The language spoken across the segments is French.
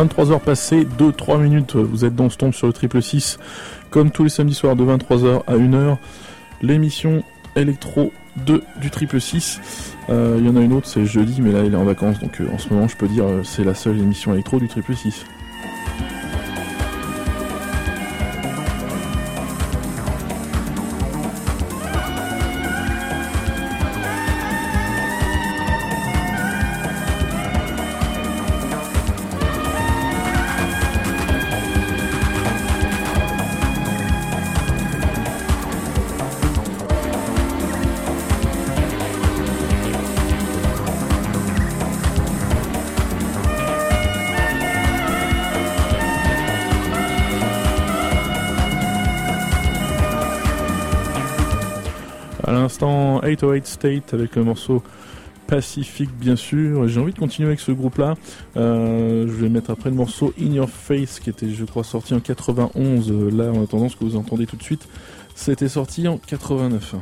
23h passées, 2-3 minutes, vous êtes dans ce tombe sur le triple 6, comme tous les samedis soirs de 23h à 1h. L'émission électro 2 du triple 6. Euh, il y en a une autre, c'est jeudi, mais là il est en vacances, donc euh, en ce moment je peux dire euh, c'est la seule émission électro du triple 6. À l'instant 808 State avec le morceau Pacifique bien sûr. J'ai envie de continuer avec ce groupe là. Euh, je vais mettre après le morceau In Your Face qui était je crois sorti en 91. Là en attendant ce que vous entendez tout de suite, c'était sorti en 89.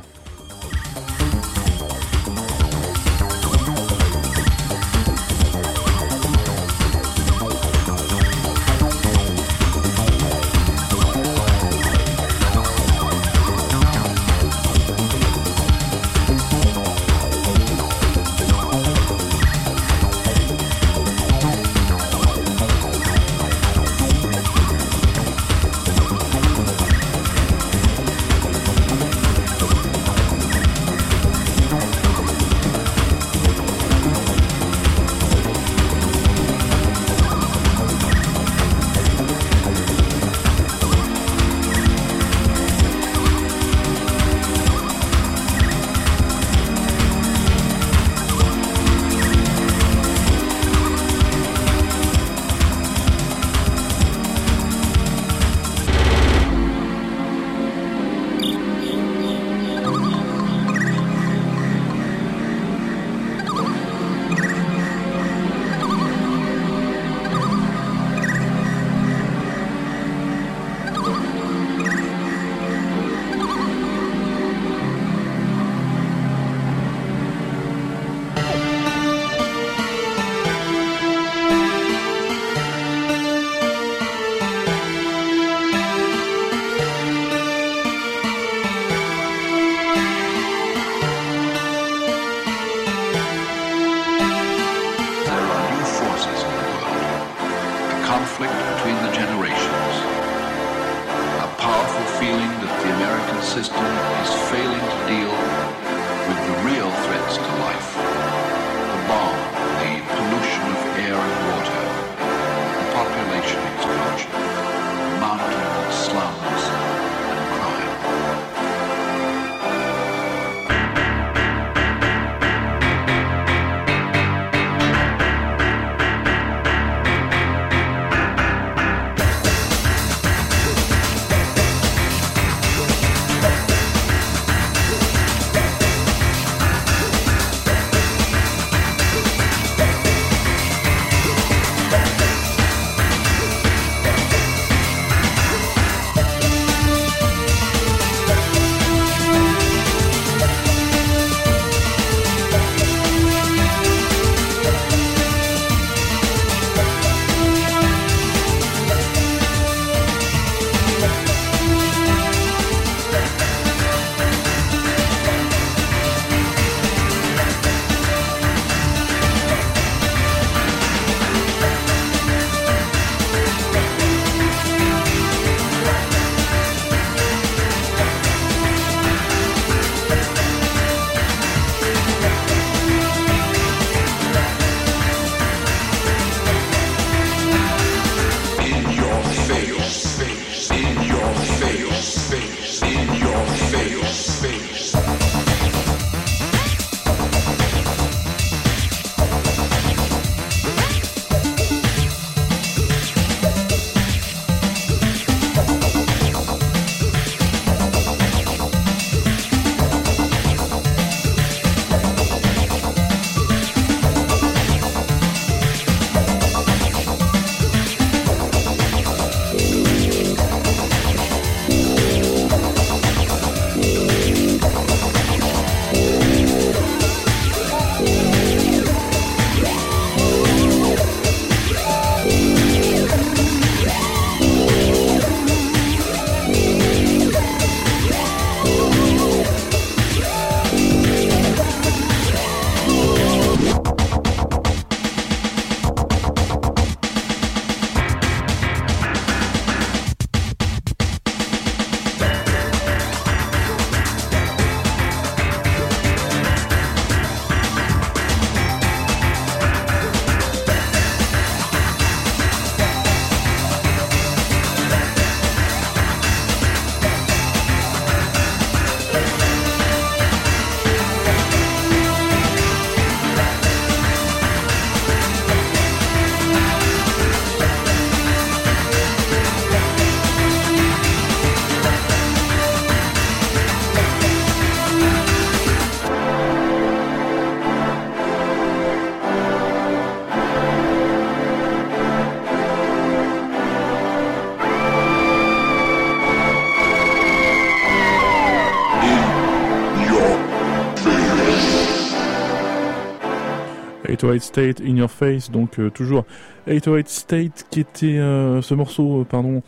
808 State In Your Face, donc euh, toujours 808 State qui était euh, ce morceau, pardon,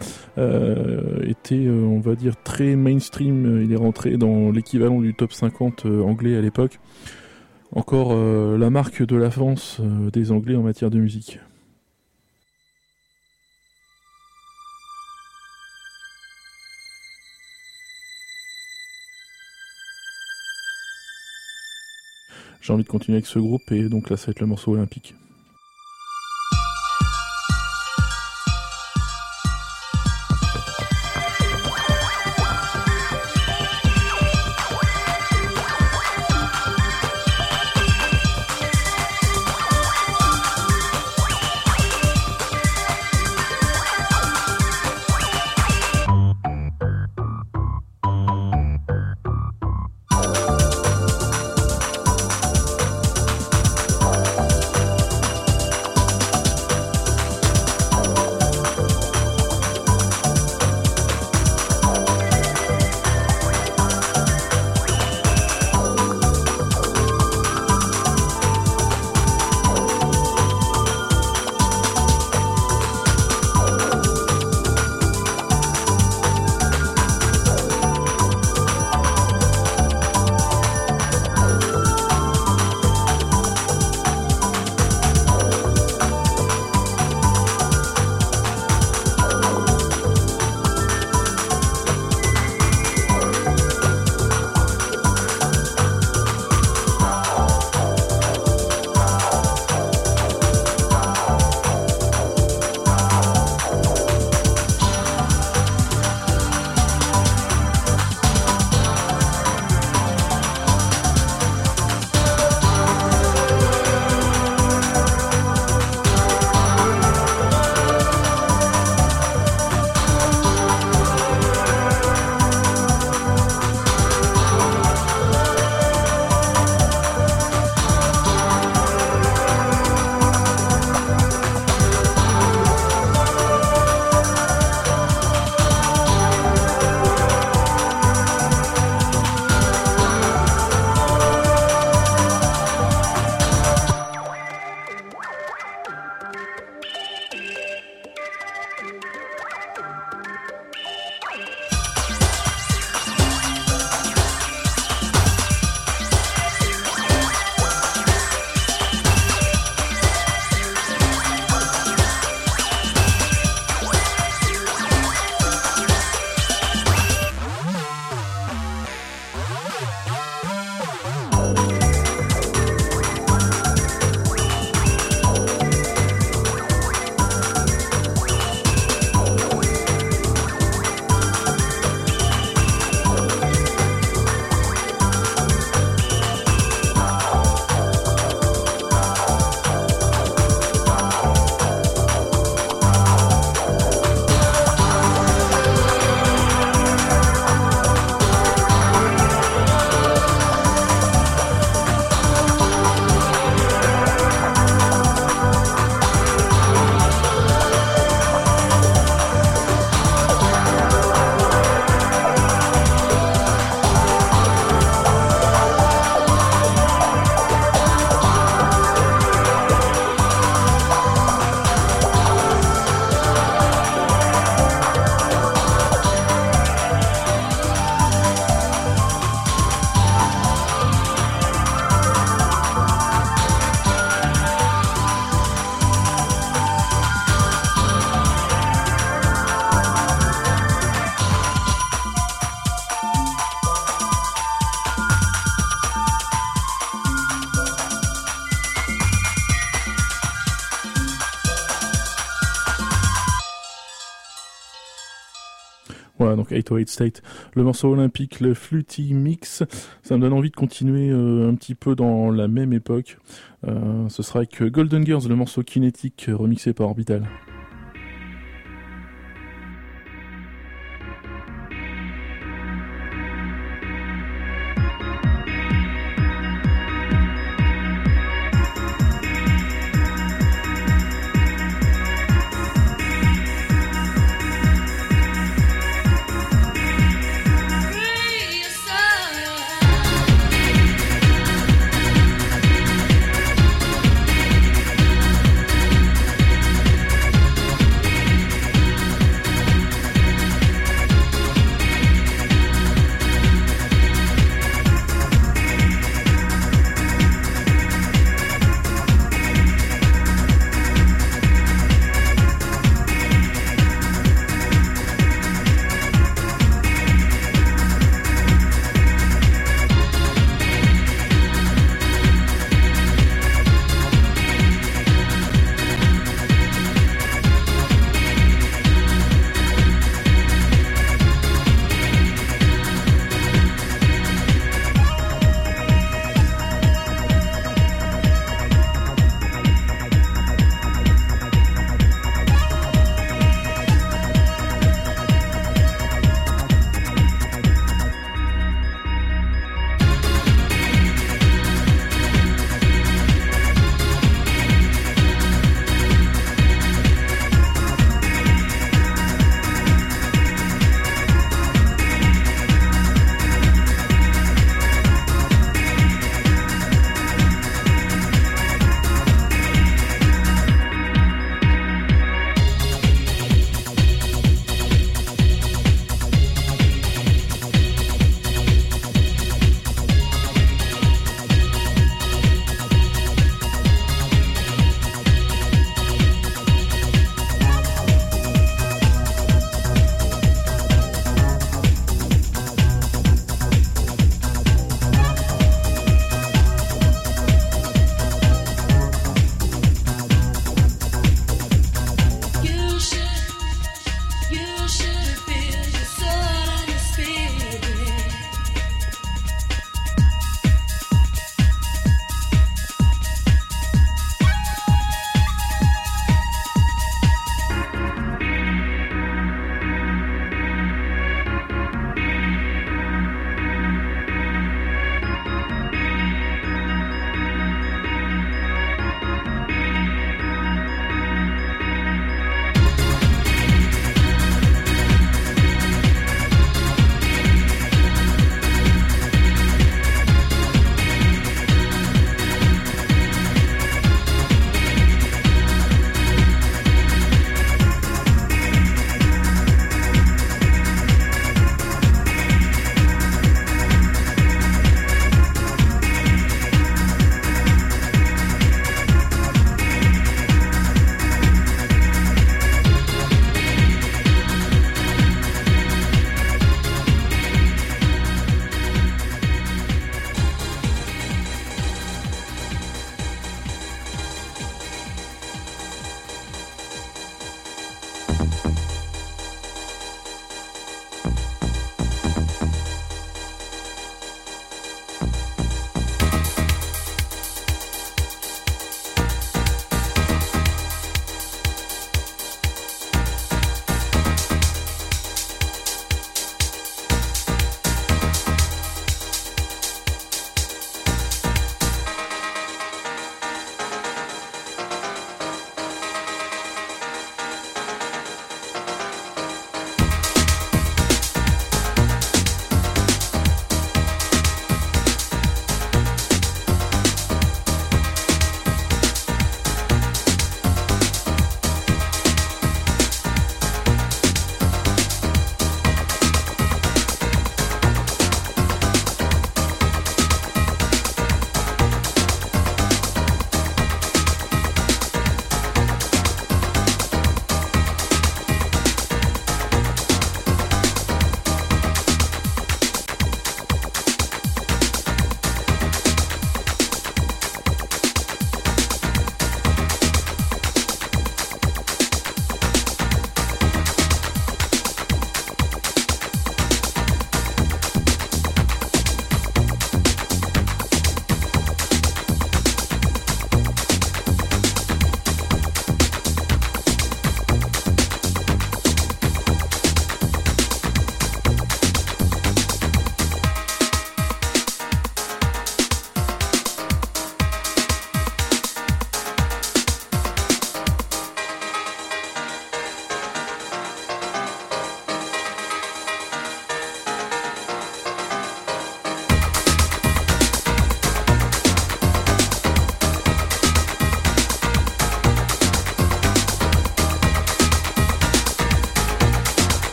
était on va dire très mainstream. Il est rentré dans l'équivalent du top 50 anglais à l'époque. Encore la marque de la France des Anglais en matière de musique. J'ai envie de continuer avec ce groupe et donc là ça va être le morceau olympique. Donc 808 State, le morceau olympique, le Fluty Mix. Ça me donne envie de continuer euh, un petit peu dans la même époque. Euh, ce sera avec Golden Girls, le morceau kinétique remixé par Orbital.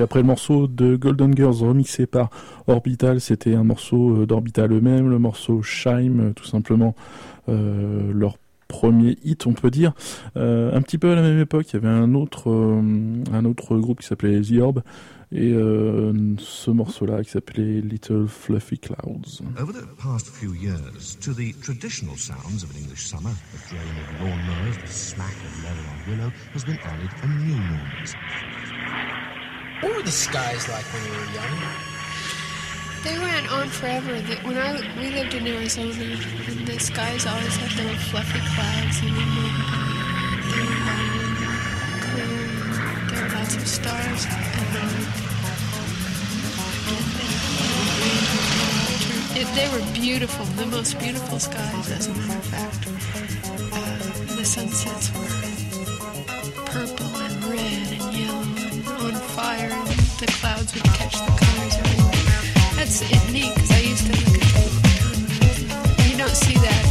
Après le morceau de Golden Girls remixé par Orbital, c'était un morceau euh, d'Orbital eux-mêmes, le morceau Shime, euh, tout simplement euh, leur premier hit, on peut dire. un petit peu à la même époque, il y avait un autre, un autre groupe qui s'appelait The Orb, et ce morceau-là qui s'appelait Little Fluffy Clouds. Over the past few years, to the traditional sounds of an English summer, the lawnmowers, the smack of leather on willow, has been added a new noise. What were the skies like when you were young? They went on forever. When I we lived in Arizona, and the skies always had little fluffy clouds, and then they were long clear. There were lots of stars, and, it, they were beautiful, the most beautiful skies, as a matter of fact. Uh, the sunsets were purple and red and fire and the clouds would catch the colors. That's it neat because I used to look at time. You don't see that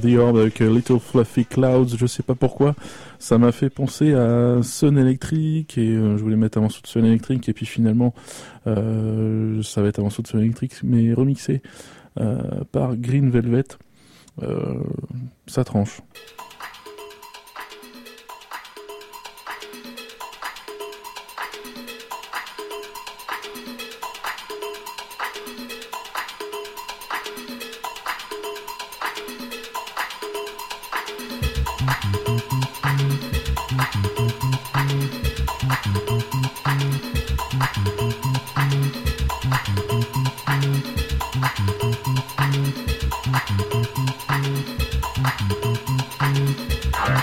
The Orb avec Little Fluffy Clouds, je sais pas pourquoi, ça m'a fait penser à Sun Electric et je voulais mettre un morceau de Sun Electric et puis finalement ça va être un morceau de Sun Electric mais remixé par Green Velvet. ça tranche.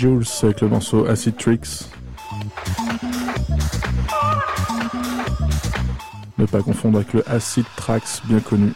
Jules avec le morceau Acid Tricks. Ne pas confondre avec le Acid Tracks bien connu.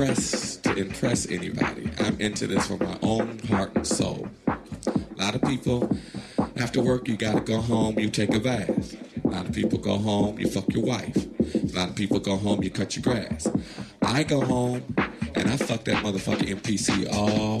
To impress anybody. I'm into this for my own heart and soul. A lot of people after work you gotta go home, you take a bath. A lot of people go home, you fuck your wife. A lot of people go home, you cut your grass. I go home and I fuck that motherfucking MPC all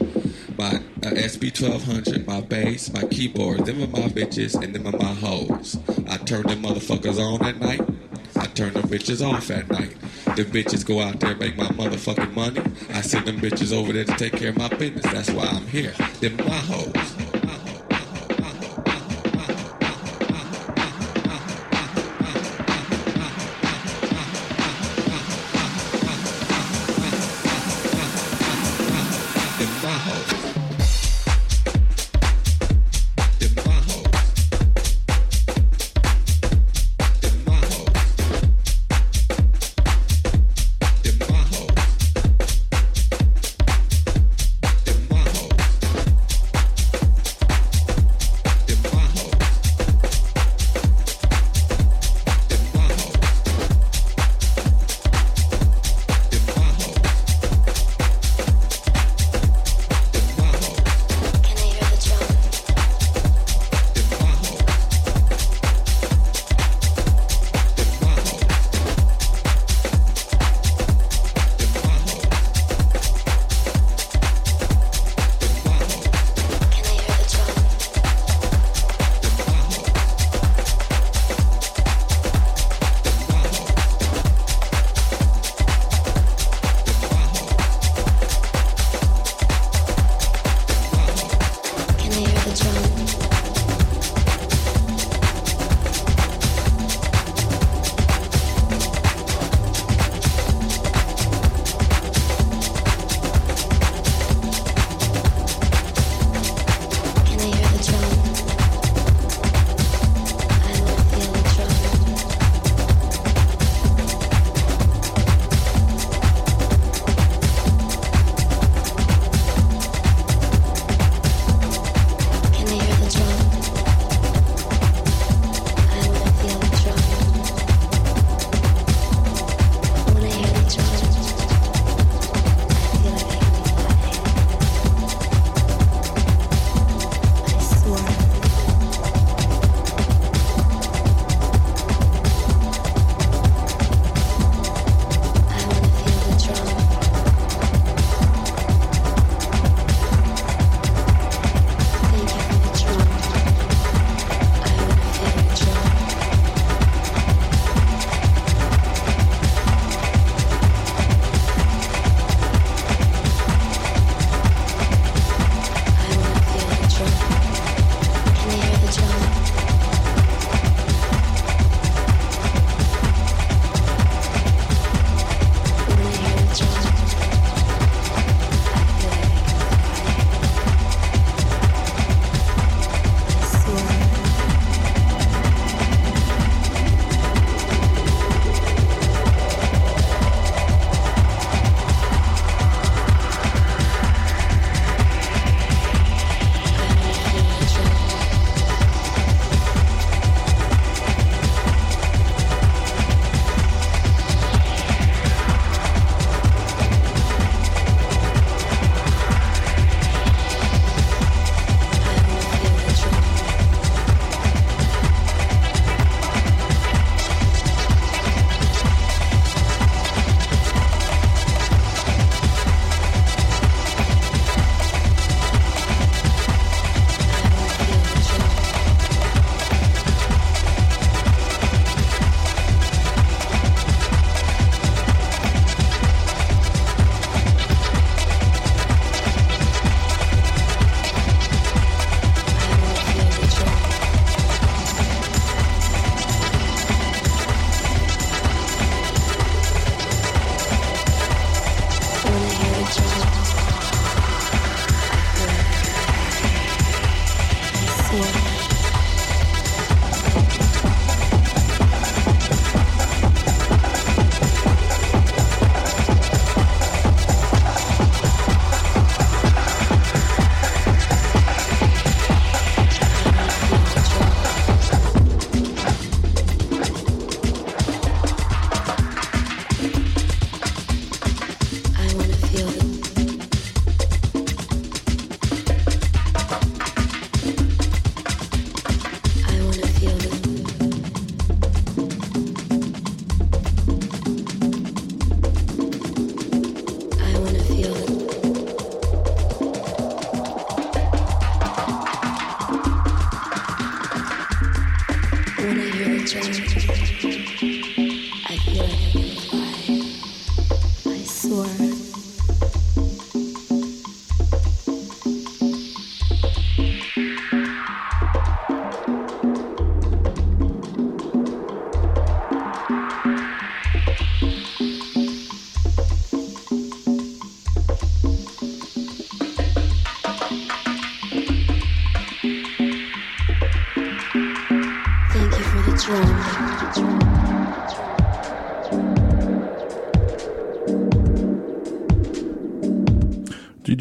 uh, SB1200, my bass, my keyboard. Them are my bitches and them are my hoes. I turn them motherfuckers on at night. I turn them bitches off at night. The bitches go out there make my motherfucking money. I send them bitches over there to take care of my business. That's why I'm here. Them my hoes.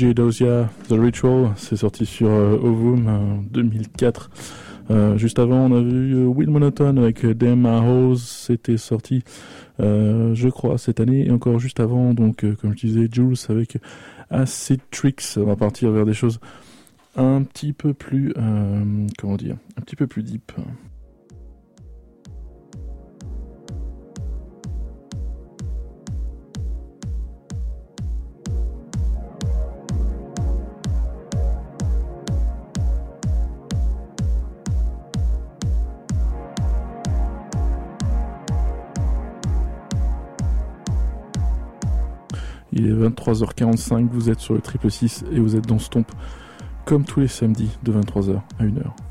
DJ Dosia, The Ritual, c'est sorti sur euh, Ovum en 2004. Euh, juste avant, on a vu euh, Will Monotone avec Damn House, c'était sorti, euh, je crois, cette année. Et encore juste avant, donc, euh, comme je disais, Jules avec Acid Tricks. On va partir vers des choses un petit peu plus, euh, comment dire, un petit peu plus deep. Il est 23h45, vous êtes sur le triple 6 et vous êtes dans Stomp comme tous les samedis de 23h à 1h.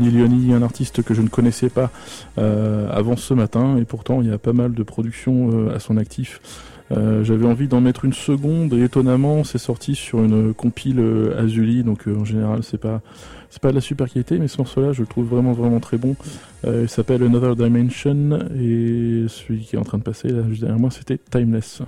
Un artiste que je ne connaissais pas euh, avant ce matin, et pourtant il y a pas mal de productions euh, à son actif. Euh, J'avais envie d'en mettre une seconde, et étonnamment, c'est sorti sur une compile euh, Azuli, donc en général, c'est pas c'est pas de la super qualité, mais ce morceau-là, je le trouve vraiment vraiment très bon. Il s'appelle Another Dimension, et celui qui est en train de passer là juste derrière moi, c'était Timeless.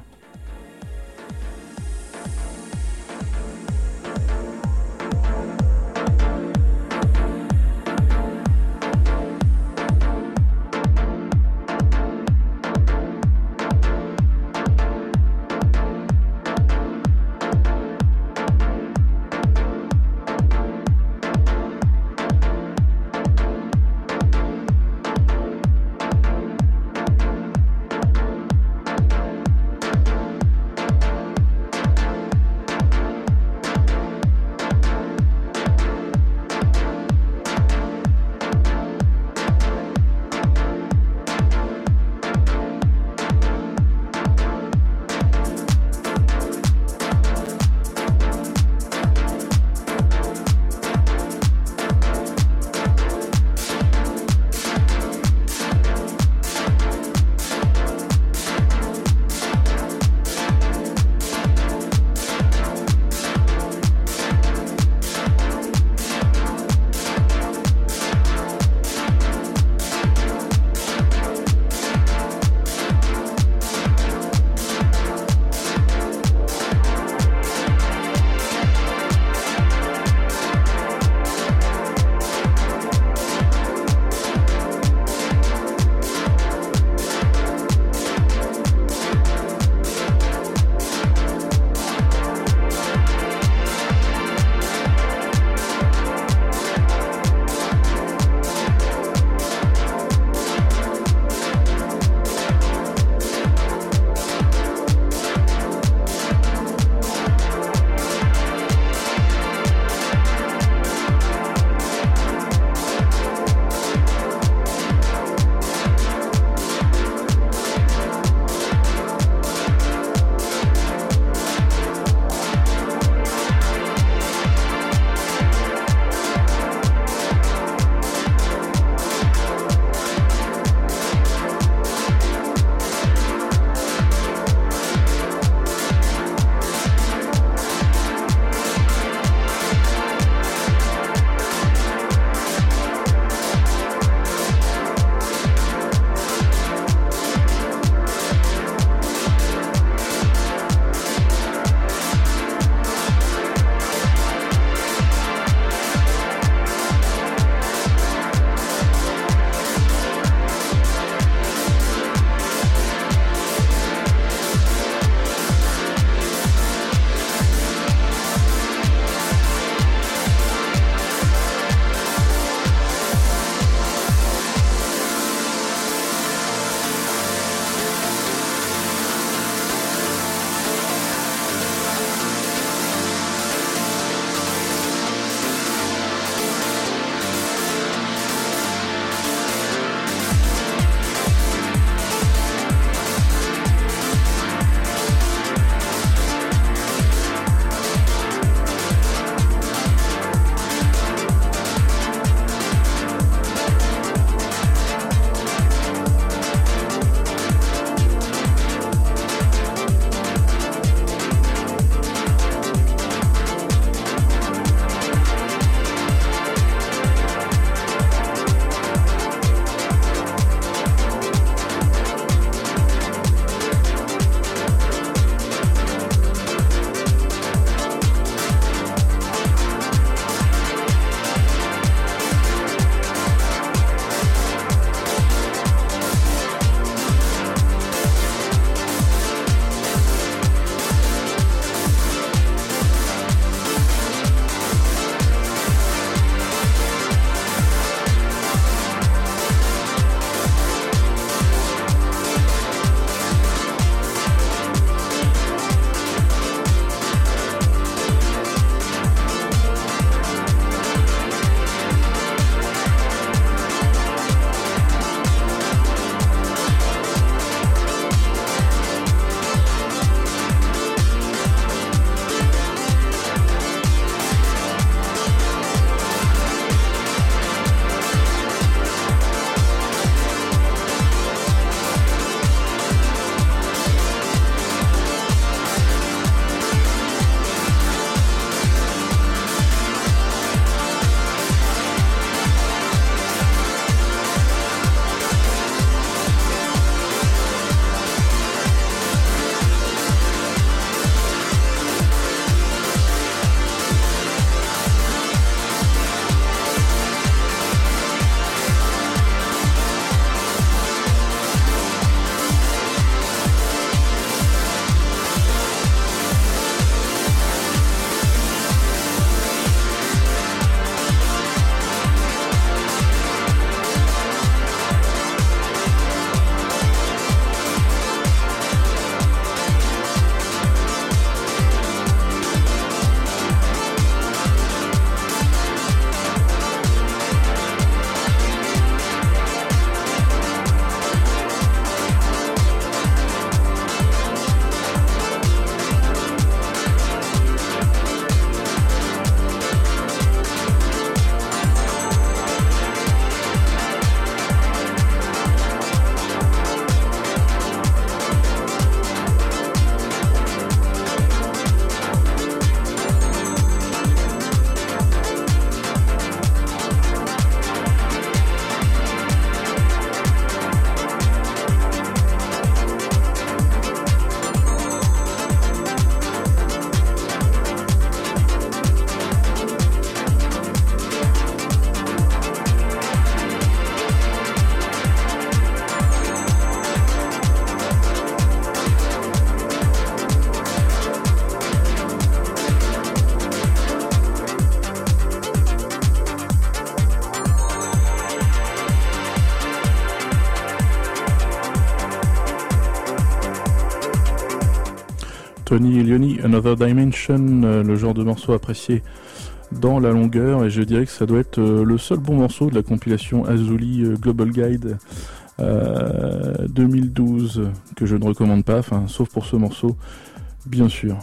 Tony Leoni, Another Dimension, euh, le genre de morceau apprécié dans la longueur, et je dirais que ça doit être euh, le seul bon morceau de la compilation Azuli euh, Global Guide 2012 que je ne recommande pas, sauf pour ce morceau, bien sûr.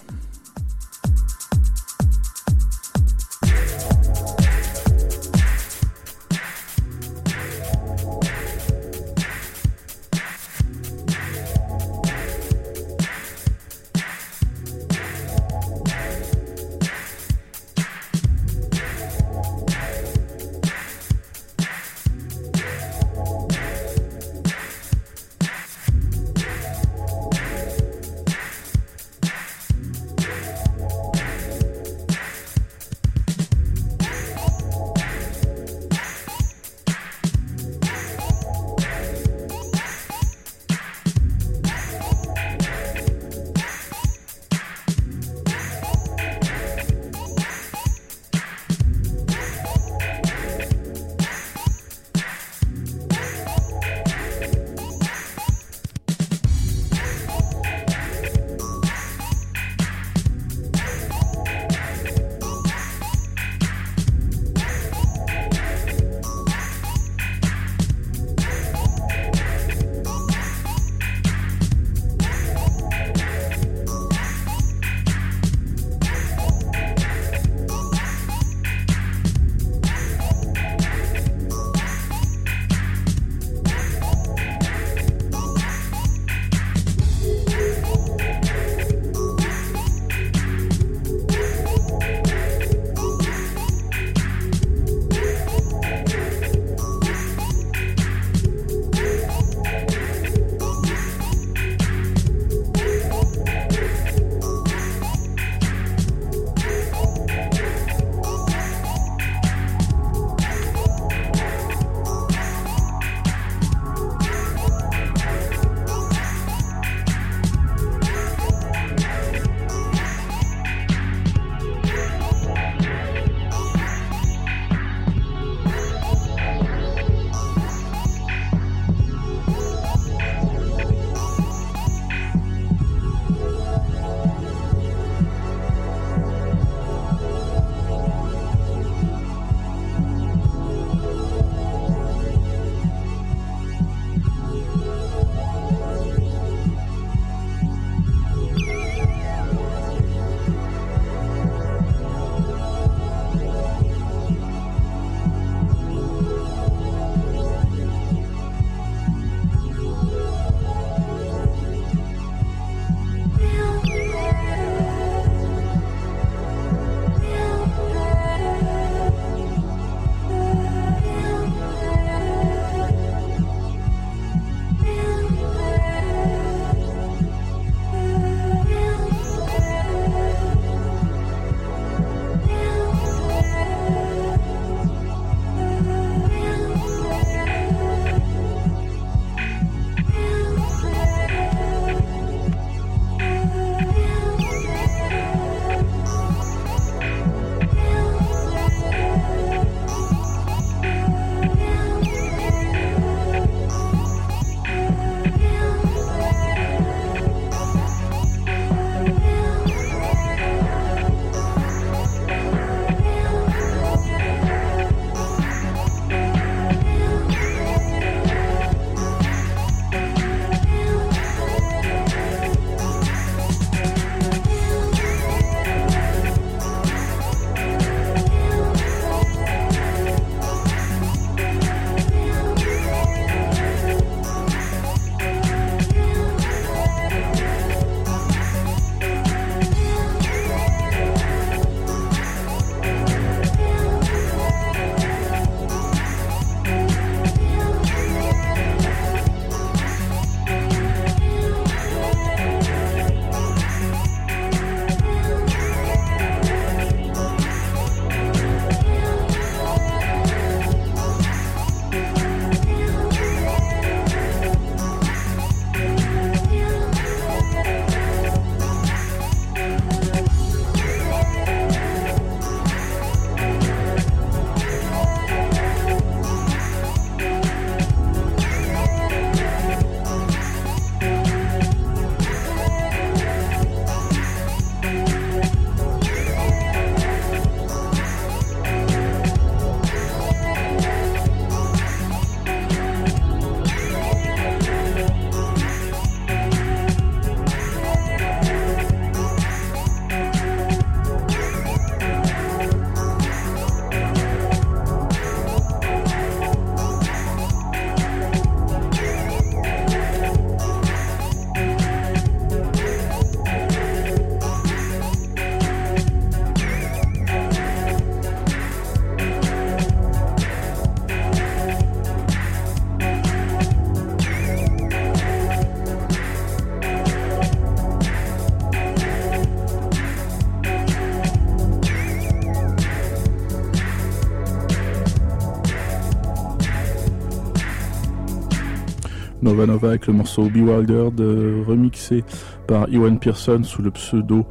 Avec le morceau Bewildered remixé par Ewan Pearson sous le pseudo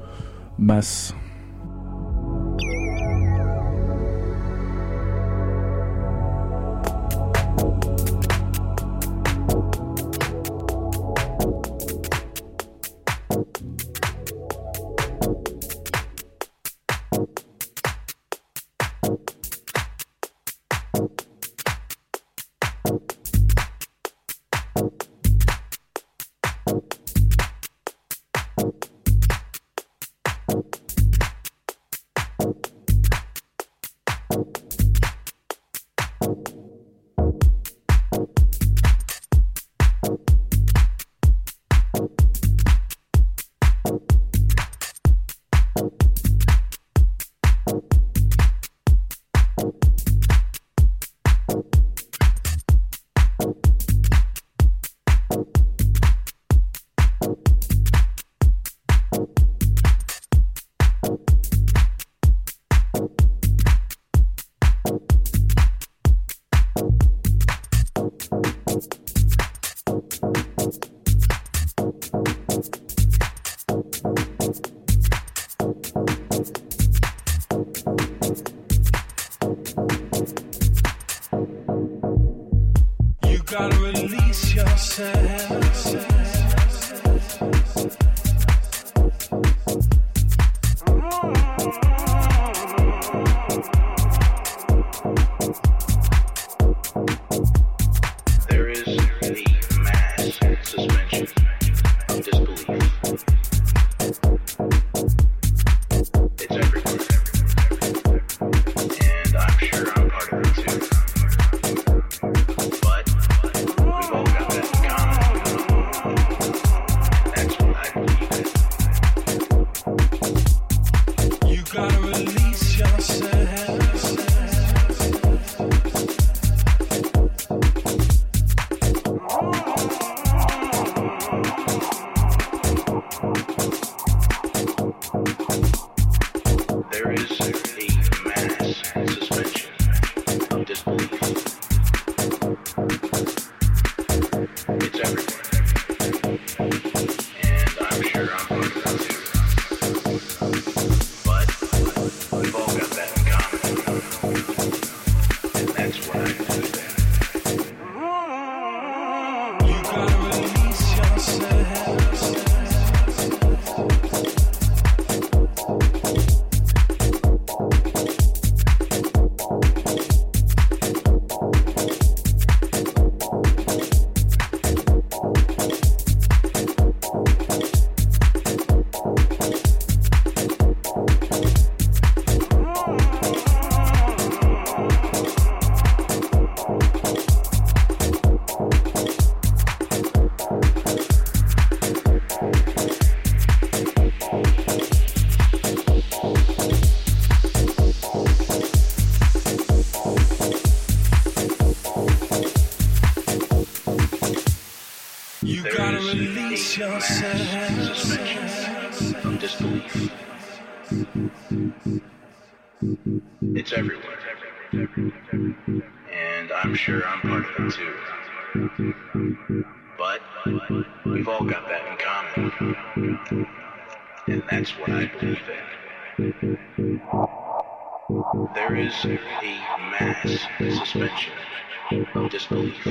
Mass. Release yourself of disbelief. It's everywhere, and I'm sure I'm part of it too. But we've all got that in common, and that's what I believe in. There is a mass suspension of disbelief.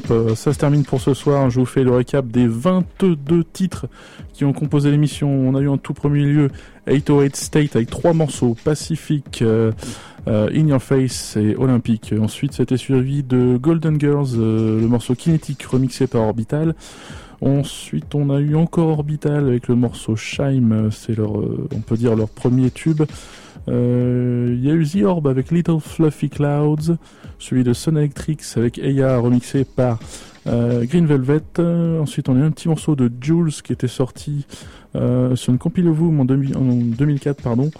60. Euh, ça se termine pour ce soir. Je vous fais le récap des 22 titres qui ont composé l'émission. On a eu en tout premier lieu 808 State avec trois morceaux, Pacific, euh, euh, In Your Face et Olympique. Ensuite, c'était suivi de Golden Girls, le morceau Kinetic remixé par Orbital. Ensuite, on a eu encore Orbital avec le morceau Shime, c'est leur, on peut dire leur premier tube. Il y a eu The Orb avec Little Fluffy Clouds celui de Sun Electrics avec Eya remixé par euh, Green Velvet. ensuite, on a un petit morceau de Jules qui était sorti euh, sur une compile Voom en, 2004. Pardon.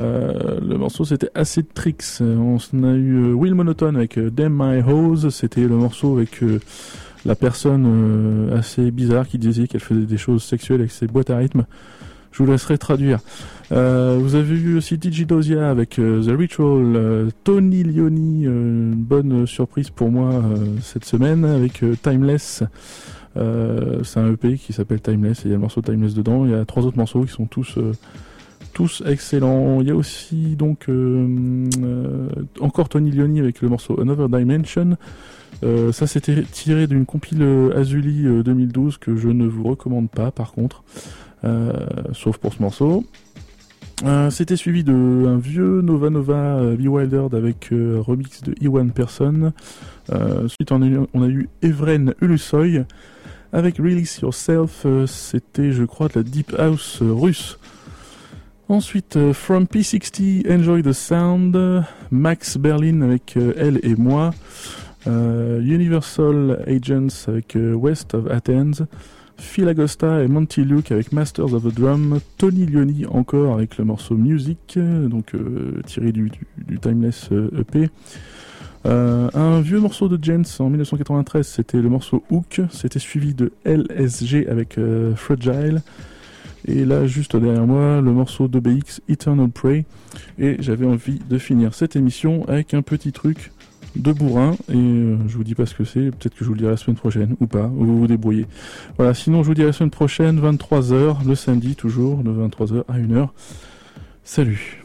Euh, le morceau c'était Acid Tricks. On a eu Will Monotone avec Damn My Hose. C'était le morceau avec la personne assez bizarre qui disait qu'elle faisait des choses sexuelles avec ses boîtes à rythme. Je vous laisserai traduire. Euh, vous avez vu aussi Digidosia avec euh, The Ritual, euh, Tony Leoni, une bonne surprise pour moi cette semaine avec Timeless. c'est un EP qui s'appelle Timeless et il y a le morceau Timeless dedans. Il y a trois autres morceaux qui sont tous tous excellents. Il y a aussi donc encore Tony Leoni avec le morceau Another Dimension. ça c'était tiré d'une compile Azuli 2012 que je ne vous recommande pas par contre. Euh, sauf pour ce morceau. Euh, c'était suivi de un vieux Nova Nova euh, Bewildered avec remix de Iwan Person. ensuite on a, eu, on a eu Evren Ulusoy avec Release Yourself. C'était je crois de la Deep House russe. Ensuite, From P60, Enjoy the Sound, Max Berlin avec Elle et moi, Universal Agents avec West of Athens, Phil Agosta et Monty Luke avec Masters of the Drum, Tony Lioni encore avec le morceau Music, donc euh, tiré du, Timeless EP. Euh, e euh, un vieux morceau de Jens en 1993, c'était le morceau Hook, c'était suivi de LSG avec Fragile. Et là, juste derrière moi, le morceau de BX Eternal Prey. Et j'avais envie de finir cette émission avec un petit truc de bourrin et euh, je vous dis pas ce que c'est, peut-être que je vous le dirai la semaine prochaine ou pas, ou vous vous débrouillez. Voilà, sinon je vous dis la semaine prochaine, 23h, le samedi toujours, de 23h à 1h. Salut